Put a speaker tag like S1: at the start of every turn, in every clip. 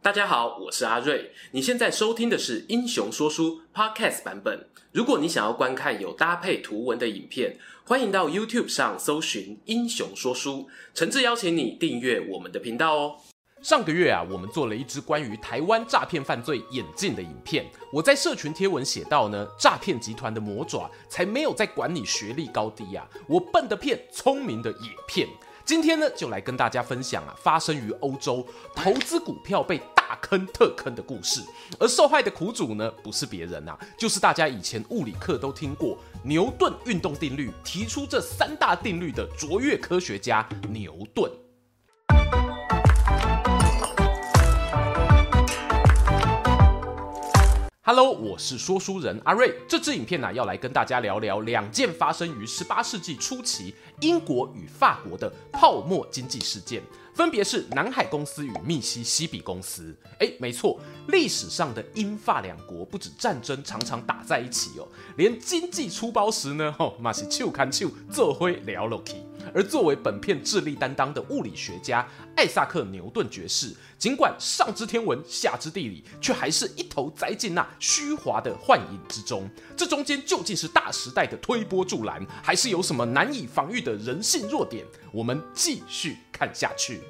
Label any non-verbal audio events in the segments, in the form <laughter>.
S1: 大家好，我是阿瑞。你现在收听的是《英雄说书》Podcast 版本。如果你想要观看有搭配图文的影片，欢迎到 YouTube 上搜寻《英雄说书》，诚挚邀请你订阅我们的频道哦。
S2: 上个月啊，我们做了一支关于台湾诈骗犯罪演进的影片。我在社群贴文写到呢，诈骗集团的魔爪才没有在管你学历高低呀、啊，我笨的骗，聪明的也骗。今天呢，就来跟大家分享啊，发生于欧洲投资股票被大坑特坑的故事。而受害的苦主呢，不是别人啊，就是大家以前物理课都听过牛顿运动定律，提出这三大定律的卓越科学家牛顿。Hello，我是说书人阿瑞。这支影片呢、要来跟大家聊聊两件发生于十八世纪初期英国与法国的泡沫经济事件，分别是南海公司与密西西比公司。哎，没错，历史上的英法两国不止战争常常打在一起哦，连经济出包时呢，吼、哦，嘛是手牵手做灰聊落去。而作为本片智力担当的物理学家艾萨克·牛顿爵士，尽管上知天文下知地理，却还是一头栽进那虚华的幻影之中。这中间究竟是大时代的推波助澜，还是有什么难以防御的人性弱点？我们继续看下去。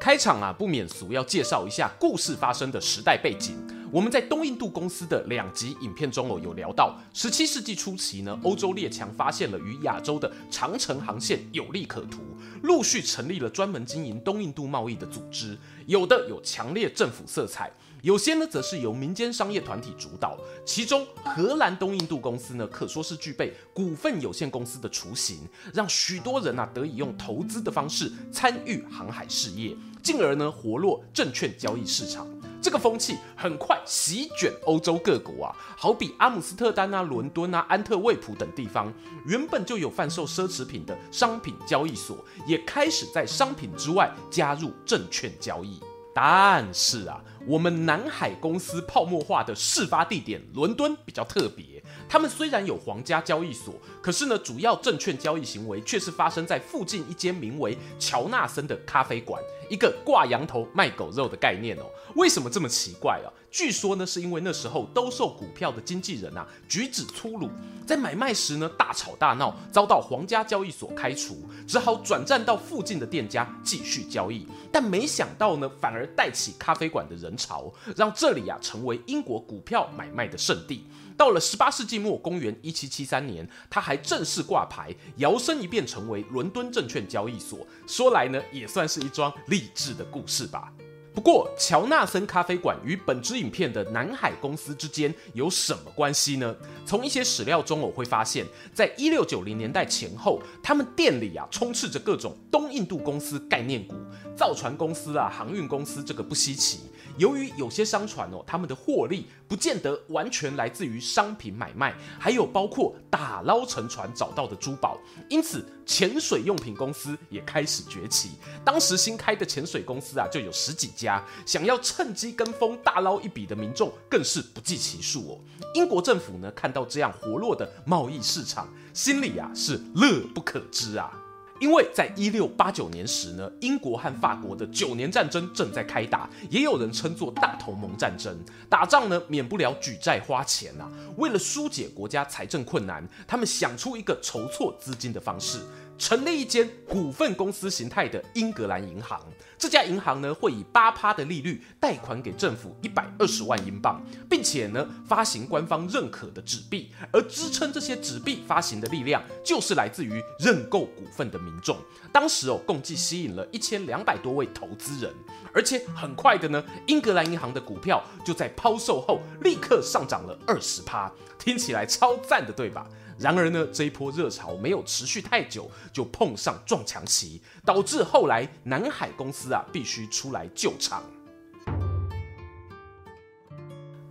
S2: 开场啊，不免俗，要介绍一下故事发生的时代背景。我们在东印度公司的两集影片中哦，有聊到，十七世纪初期呢，欧洲列强发现了与亚洲的长程航线有利可图，陆续成立了专门经营东印度贸易的组织，有的有强烈政府色彩。有些呢，则是由民间商业团体主导。其中，荷兰东印度公司呢，可说是具备股份有限公司的雏形，让许多人啊得以用投资的方式参与航海事业，进而呢活络证券交易市场。这个风气很快席卷欧洲各国啊，好比阿姆斯特丹啊、伦敦啊、安特卫普等地方，原本就有贩售奢侈品的商品交易所，也开始在商品之外加入证券交易。但是啊，我们南海公司泡沫化的事发地点伦敦比较特别。他们虽然有皇家交易所，可是呢，主要证券交易行为却是发生在附近一间名为乔纳森的咖啡馆，一个挂羊头卖狗肉的概念哦。为什么这么奇怪啊？据说呢，是因为那时候兜售股票的经纪人啊，举止粗鲁，在买卖时呢大吵大闹，遭到皇家交易所开除，只好转战到附近的店家继续交易。但没想到呢，反而带起咖啡馆的人潮，让这里啊成为英国股票买卖的圣地。到了十八世纪末，公元一七七三年，它还正式挂牌，摇身一变成为伦敦证券交易所。说来呢，也算是一桩励志的故事吧。不过，乔纳森咖啡馆与本支影片的南海公司之间有什么关系呢？从一些史料中，我会发现，在一六九零年代前后，他们店里啊充斥着各种东印度公司概念股，造船公司啊、航运公司，这个不稀奇。由于有些商船哦，他们的获利不见得完全来自于商品买卖，还有包括打捞沉船找到的珠宝，因此潜水用品公司也开始崛起。当时新开的潜水公司啊，就有十几家，想要趁机跟风大捞一笔的民众更是不计其数哦。英国政府呢，看到这样活络的贸易市场，心里啊是乐不可支啊。因为在一六八九年时呢，英国和法国的九年战争正在开打，也有人称作大同盟战争。打仗呢，免不了举债花钱、啊。为了疏解国家财政困难，他们想出一个筹措资金的方式。成立一间股份公司形态的英格兰银行，这家银行呢会以八趴的利率贷款给政府一百二十万英镑，并且呢发行官方认可的纸币，而支撑这些纸币发行的力量就是来自于认购股份的民众。当时哦，共计吸引了一千两百多位投资人，而且很快的呢，英格兰银行的股票就在抛售后立刻上涨了二十趴，听起来超赞的，对吧？然而呢，这一波热潮没有持续太久，就碰上撞墙期，导致后来南海公司啊必须出来救场。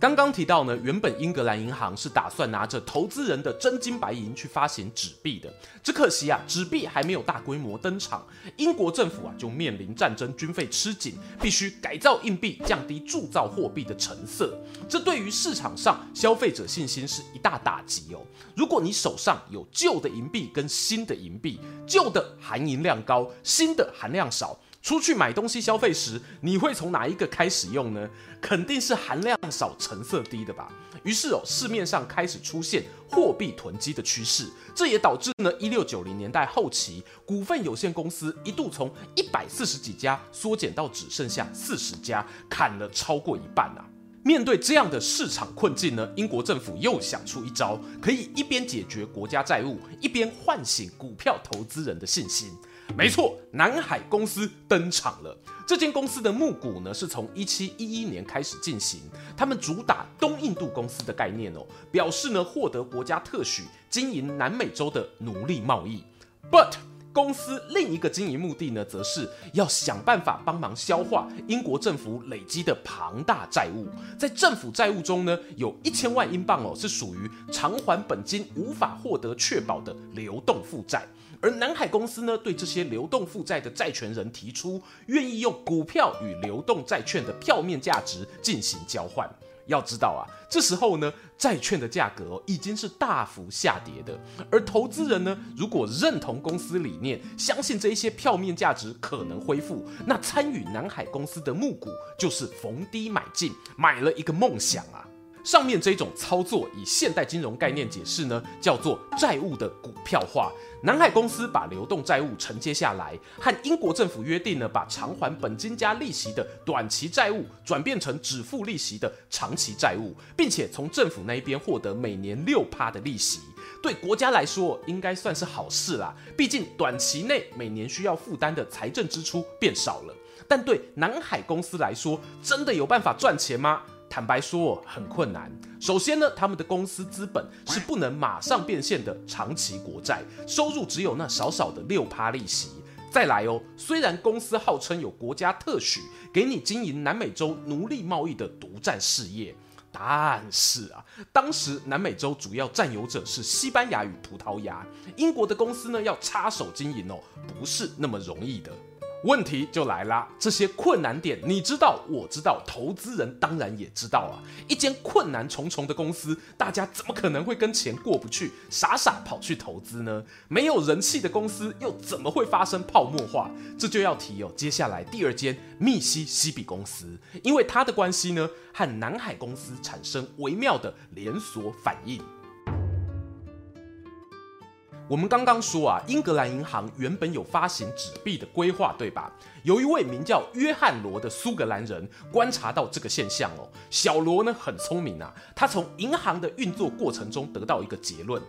S2: 刚刚提到呢，原本英格兰银行是打算拿着投资人的真金白银去发行纸币的，只可惜啊，纸币还没有大规模登场，英国政府啊就面临战争，军费吃紧，必须改造硬币，降低铸造货币的成色。这对于市场上消费者信心是一大打击哦。如果你手上有旧的银币跟新的银币，旧的含银量高，新的含量少。出去买东西消费时，你会从哪一个开始用呢？肯定是含量少、成色低的吧。于是哦，市面上开始出现货币囤积的趋势，这也导致呢，一六九零年代后期，股份有限公司一度从一百四十几家缩减到只剩下四十家，砍了超过一半啊。面对这样的市场困境呢，英国政府又想出一招，可以一边解决国家债务，一边唤醒股票投资人的信心。没错，南海公司登场了。这间公司的募股呢，是从一七一一年开始进行。他们主打东印度公司的概念哦，表示呢，获得国家特许经营南美洲的奴隶贸易。But 公司另一个经营目的呢，则是要想办法帮忙消化英国政府累积的庞大债务。在政府债务中呢，有一千万英镑哦，是属于偿还本金无法获得确保的流动负债。而南海公司呢，对这些流动负债的债权人提出，愿意用股票与流动债券的票面价值进行交换。要知道啊，这时候呢，债券的价格已经是大幅下跌的。而投资人呢，如果认同公司理念，相信这一些票面价值可能恢复，那参与南海公司的募股就是逢低买进，买了一个梦想啊。上面这种操作，以现代金融概念解释呢，叫做债务的股票化。南海公司把流动债务承接下来，和英国政府约定呢，把偿还本金加利息的短期债务转变成只付利息的长期债务，并且从政府那一边获得每年六趴的利息。对国家来说，应该算是好事啦。毕竟短期内每年需要负担的财政支出变少了。但对南海公司来说，真的有办法赚钱吗？坦白说，很困难。首先呢，他们的公司资本是不能马上变现的长期国债，收入只有那少少的六趴利息。再来哦，虽然公司号称有国家特许给你经营南美洲奴隶贸易的独占事业，但是啊，当时南美洲主要占有者是西班牙与葡萄牙，英国的公司呢要插手经营哦，不是那么容易的。问题就来啦，这些困难点你知道，我知道，投资人当然也知道啊。一间困难重重的公司，大家怎么可能会跟钱过不去，傻傻跑去投资呢？没有人气的公司又怎么会发生泡沫化？这就要提哦，接下来第二间密西西比公司，因为它的关系呢，和南海公司产生微妙的连锁反应。我们刚刚说啊，英格兰银行原本有发行纸币的规划，对吧？有一位名叫约翰罗的苏格兰人观察到这个现象哦。小罗呢很聪明啊，他从银行的运作过程中得到一个结论：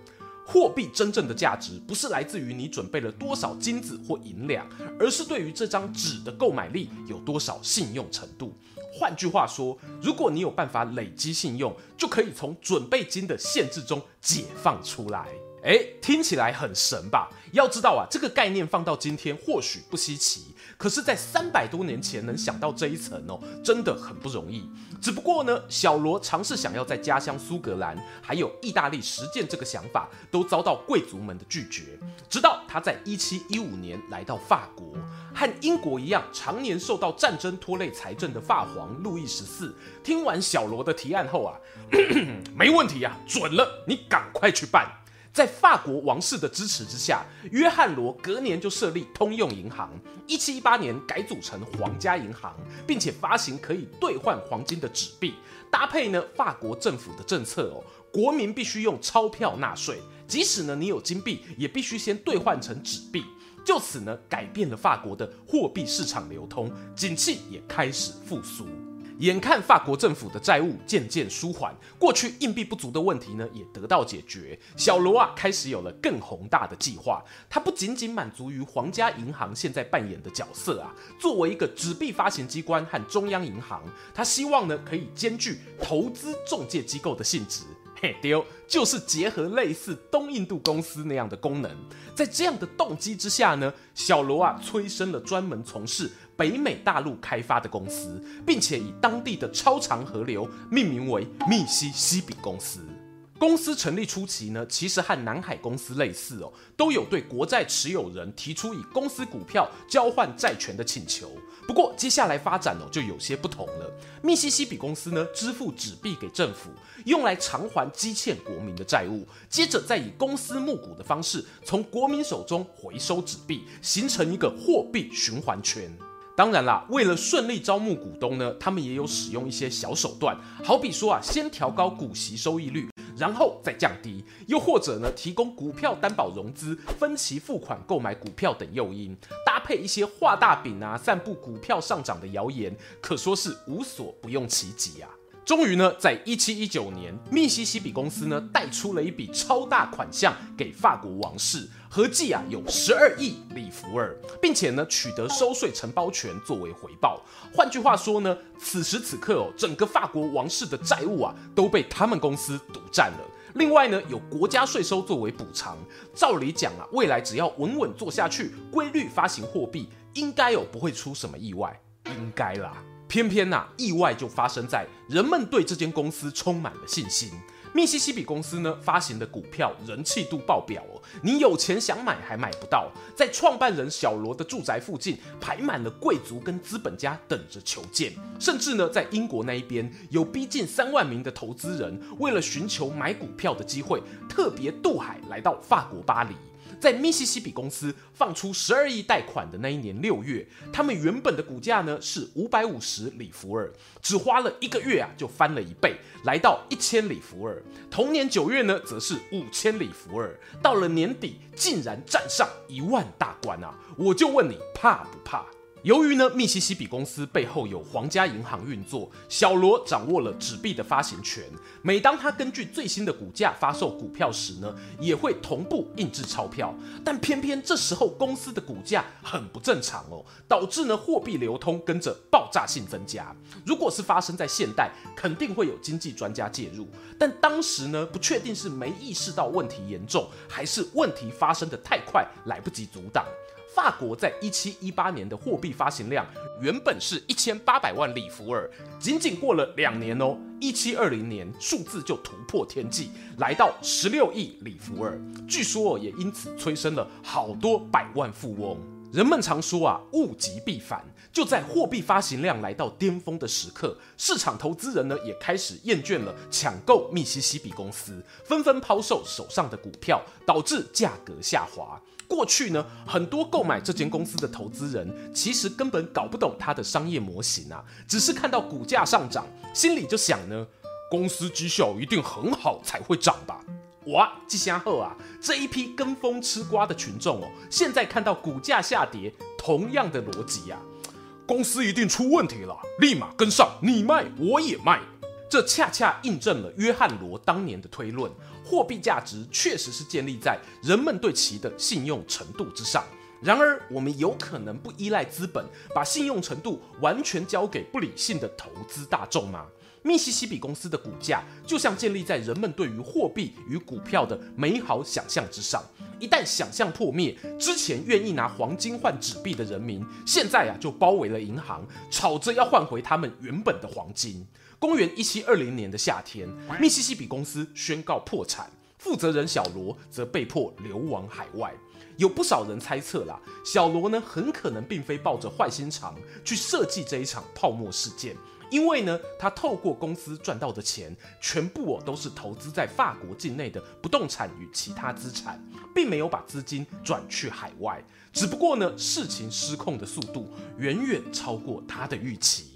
S2: 货币真正的价值不是来自于你准备了多少金子或银两，而是对于这张纸的购买力有多少信用程度。换句话说，如果你有办法累积信用，就可以从准备金的限制中解放出来。哎，听起来很神吧？要知道啊，这个概念放到今天或许不稀奇，可是，在三百多年前能想到这一层哦，真的很不容易。只不过呢，小罗尝试想要在家乡苏格兰还有意大利实践这个想法，都遭到贵族们的拒绝。直到他在一七一五年来到法国，和英国一样常年受到战争拖累财政的法皇路易十四，听完小罗的提案后啊，咳 <coughs> 咳没问题啊，准了，你赶快去办。在法国王室的支持之下，约翰罗隔年就设立通用银行。一七一八年改组成皇家银行，并且发行可以兑换黄金的纸币。搭配呢，法国政府的政策哦，国民必须用钞票纳税，即使呢你有金币，也必须先兑换成纸币。就此呢，改变了法国的货币市场流通，景气也开始复苏。眼看法国政府的债务渐渐舒缓，过去硬币不足的问题呢也得到解决。小罗啊开始有了更宏大的计划。他不仅仅满足于皇家银行现在扮演的角色啊，作为一个纸币发行机关和中央银行，他希望呢可以兼具投资中介机构的性质。嘿，丢，就是结合类似东印度公司那样的功能。在这样的动机之下呢，小罗啊催生了专门从事北美大陆开发的公司，并且以当地的超长河流命名为密西西比公司。公司成立初期呢，其实和南海公司类似哦，都有对国债持有人提出以公司股票交换债权的请求。不过接下来发展哦，就有些不同了。密西西比公司呢，支付纸币给政府，用来偿还积欠国民的债务，接着再以公司募股的方式，从国民手中回收纸币，形成一个货币循环圈。当然啦，为了顺利招募股东呢，他们也有使用一些小手段，好比说啊，先调高股息收益率，然后再降低，又或者呢，提供股票担保融资、分期付款购买股票等诱因，搭配一些画大饼啊，散布股票上涨的谣言，可说是无所不用其极啊。终于呢，在一七一九年，密西西比公司呢贷出了一笔超大款项给法国王室，合计啊有十二亿里弗尔，并且呢取得收税承包权作为回报。换句话说呢，此时此刻哦，整个法国王室的债务啊都被他们公司独占了。另外呢，有国家税收作为补偿。照理讲啊，未来只要稳稳做下去，规律发行货币，应该有不会出什么意外，应该啦。偏偏呐、啊，意外就发生在人们对这间公司充满了信心。密西西比公司呢发行的股票人气度爆表哦，你有钱想买还买不到。在创办人小罗的住宅附近排满了贵族跟资本家等着求见，甚至呢在英国那一边有逼近三万名的投资人，为了寻求买股票的机会，特别渡海来到法国巴黎。在密西西比公司放出十二亿贷款的那一年六月，他们原本的股价呢是五百五十里弗尔，只花了一个月啊就翻了一倍，来到一千里弗尔。同年九月呢，则是五千里弗尔，到了年底竟然站上一万大关啊！我就问你，怕不怕？由于呢，密西西比公司背后有皇家银行运作，小罗掌握了纸币的发行权。每当他根据最新的股价发售股票时呢，也会同步印制钞票。但偏偏这时候公司的股价很不正常哦，导致呢货币流通跟着爆炸性增加。如果是发生在现代，肯定会有经济专家介入。但当时呢，不确定是没意识到问题严重，还是问题发生得太快，来不及阻挡。法国在一七一八年的货币发行量原本是一千八百万里弗尔，仅仅过了两年哦，一七二零年数字就突破天际，来到十六亿里弗尔。据说也因此催生了好多百万富翁。人们常说啊，物极必反。就在货币发行量来到巅峰的时刻，市场投资人呢也开始厌倦了抢购密西西比公司，纷纷抛售手上的股票，导致价格下滑。过去呢，很多购买这间公司的投资人其实根本搞不懂它的商业模型啊，只是看到股价上涨，心里就想呢，公司绩效一定很好才会涨吧。哇，这下后啊，这一批跟风吃瓜的群众哦，现在看到股价下跌，同样的逻辑呀，公司一定出问题了，立马跟上，你卖我也卖。这恰恰印证了约翰罗当年的推论：货币价值确实是建立在人们对其的信用程度之上。然而，我们有可能不依赖资本，把信用程度完全交给不理性的投资大众吗？密西西比公司的股价就像建立在人们对于货币与股票的美好想象之上。一旦想象破灭，之前愿意拿黄金换纸币的人民，现在呀就包围了银行，吵着要换回他们原本的黄金。公元一七二零年的夏天，密西西比公司宣告破产，负责人小罗则被迫流亡海外。有不少人猜测啦，小罗呢很可能并非抱着坏心肠去设计这一场泡沫事件，因为呢他透过公司赚到的钱，全部哦都是投资在法国境内的不动产与其他资产，并没有把资金转去海外。只不过呢事情失控的速度远远超过他的预期。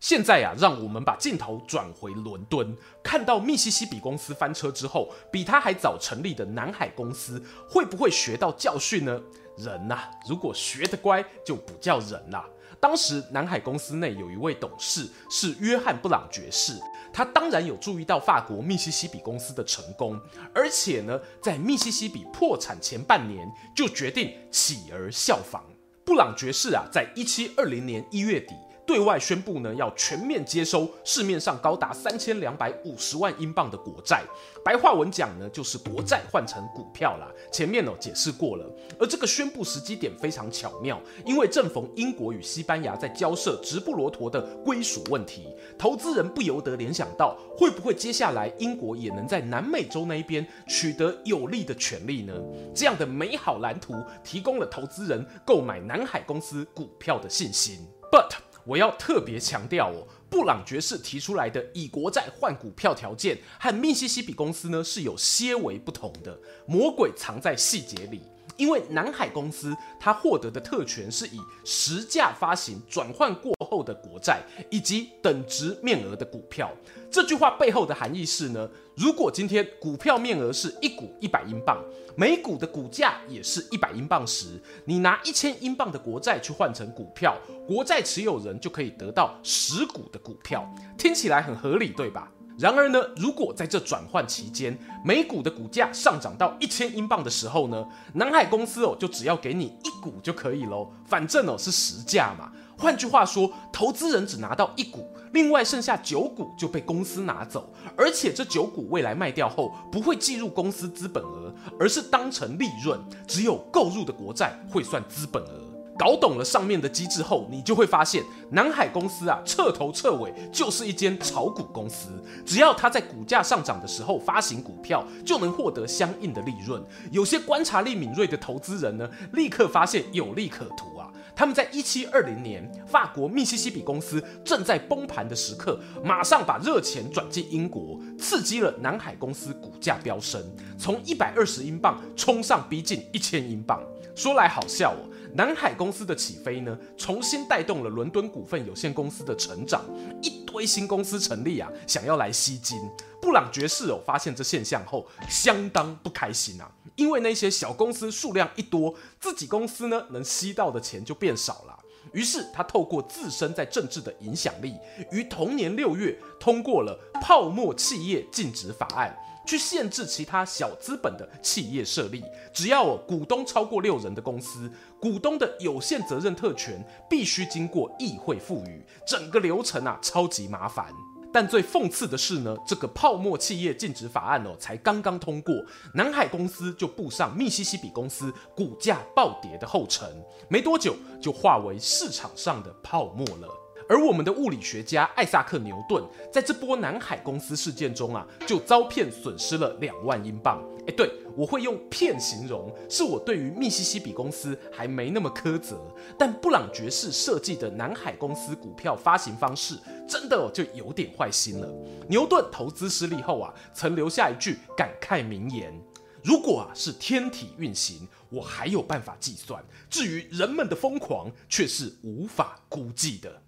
S2: 现在呀、啊，让我们把镜头转回伦敦，看到密西西比公司翻车之后，比他还早成立的南海公司，会不会学到教训呢？人呐、如果学得乖，就不叫人啦。当时南海公司内有一位董事是约翰布朗爵士，他当然有注意到法国密西西比公司的成功，而且呢，在密西西比破产前半年就决定起而效仿。布朗爵士啊，在一七二零年一月底。对外宣布呢，要全面接收市面上高达三千两百五十万英镑的国债。白话文讲呢，就是国债换成股票啦。前面呢解释过了。而这个宣布时机点非常巧妙，因为正逢英国与西班牙在交涉直布罗陀的归属问题，投资人不由得联想到，会不会接下来英国也能在南美洲那一边取得有利的权利呢？这样的美好蓝图提供了投资人购买南海公司股票的信心。But 我要特别强调哦，布朗爵士提出来的以国债换股票条件和密西西比公司呢是有些为不同的，魔鬼藏在细节里。因为南海公司它获得的特权是以实价发行转换过后的国债以及等值面额的股票。这句话背后的含义是呢，如果今天股票面额是一股一百英镑，每股的股价也是一百英镑时，你拿一千英镑的国债去换成股票，国债持有人就可以得到十股的股票，听起来很合理，对吧？然而呢，如果在这转换期间，每股的股价上涨到一千英镑的时候呢，南海公司哦就只要给你一股就可以喽，反正哦是实价嘛。换句话说，投资人只拿到一股，另外剩下九股就被公司拿走，而且这九股未来卖掉后不会计入公司资本额，而是当成利润，只有购入的国债会算资本额。搞懂了上面的机制后，你就会发现南海公司啊，彻头彻尾就是一间炒股公司。只要它在股价上涨的时候发行股票，就能获得相应的利润。有些观察力敏锐的投资人呢，立刻发现有利可图啊。他们在一七二零年，法国密西西比公司正在崩盘的时刻，马上把热钱转进英国，刺激了南海公司股价飙升，从一百二十英镑冲上逼近一千英镑。说来好笑哦。南海公司的起飞呢，重新带动了伦敦股份有限公司的成长，一堆新公司成立啊，想要来吸金。布朗爵士哦，发现这现象后，相当不开心啊，因为那些小公司数量一多，自己公司呢能吸到的钱就变少了。于是他透过自身在政治的影响力，于同年六月通过了泡沫企业禁止法案。去限制其他小资本的企业设立，只要股东超过六人的公司，股东的有限责任特权必须经过议会赋予，整个流程啊超级麻烦。但最讽刺的是呢，这个泡沫企业禁止法案哦才刚刚通过，南海公司就步上密西西比公司股价暴跌的后尘，没多久就化为市场上的泡沫了。而我们的物理学家艾萨克·牛顿，在这波南海公司事件中啊，就遭骗损失了两万英镑。诶，对，我会用骗形容，是我对于密西西比公司还没那么苛责。但布朗爵士设计的南海公司股票发行方式，真的就有点坏心了。牛顿投资失利后啊，曾留下一句感慨名言：如果啊是天体运行，我还有办法计算；至于人们的疯狂，却是无法估计的。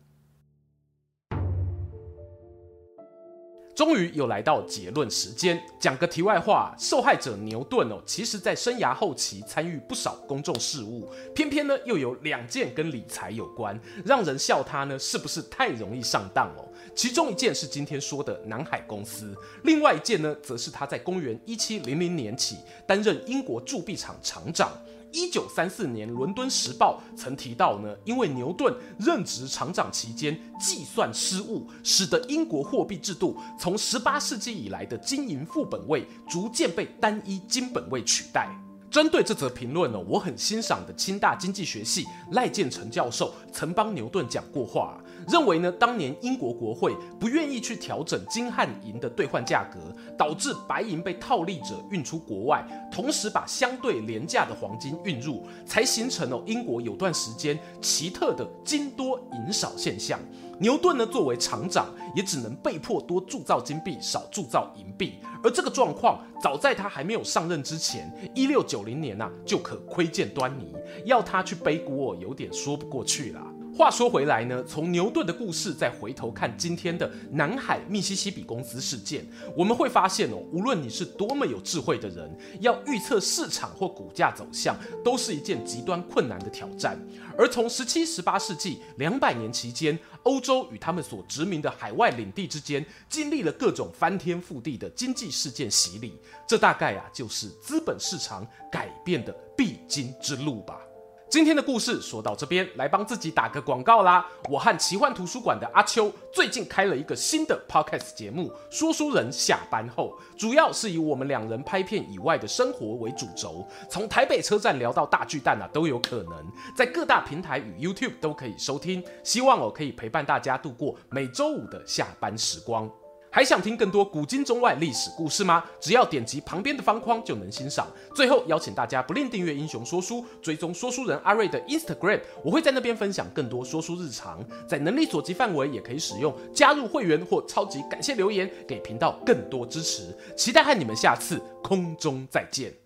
S2: 终于又来到结论时间，讲个题外话，受害者牛顿哦，其实在生涯后期参与不少公众事务，偏偏呢又有两件跟理财有关，让人笑他呢是不是太容易上当哦？其中一件是今天说的南海公司，另外一件呢，则是他在公元一七零零年起担任英国铸币厂厂长。一九三四年，《伦敦时报》曾提到呢，因为牛顿任职厂长期间计算失误，使得英国货币制度从十八世纪以来的金银副本位逐渐被单一金本位取代。针对这则评论呢，我很欣赏的清大经济学系赖建成教授曾帮牛顿讲过话，认为呢，当年英国国会不愿意去调整金和银的兑换价格，导致白银被套利者运出国外，同时把相对廉价的黄金运入，才形成了英国有段时间奇特的金多银少现象。牛顿呢，作为厂长，也只能被迫多铸造金币，少铸造银币。而这个状况，早在他还没有上任之前，一六九零年呐、就可窥见端倪。要他去背锅，有点说不过去了。话说回来呢，从牛顿的故事再回头看今天的南海密西西比公司事件，我们会发现哦，无论你是多么有智慧的人，要预测市场或股价走向，都是一件极端困难的挑战。而从十七、十八世纪两百年期间，欧洲与他们所殖民的海外领地之间，经历了各种翻天覆地的经济事件洗礼，这大概啊，就是资本市场改变的必经之路吧。今天的故事说到这边，来帮自己打个广告啦！我和奇幻图书馆的阿秋最近开了一个新的 podcast 节目《说书人下班后》，主要是以我们两人拍片以外的生活为主轴，从台北车站聊到大巨蛋啊都有可能，在各大平台与 YouTube 都可以收听。希望我可以陪伴大家度过每周五的下班时光。还想听更多古今中外历史故事吗？只要点击旁边的方框就能欣赏。最后邀请大家不吝订阅英雄说书，追踪说书人阿瑞的 Instagram，我会在那边分享更多说书日常。在能力所及范围，也可以使用加入会员或超级感谢留言，给频道更多支持。期待和你们下次空中再见。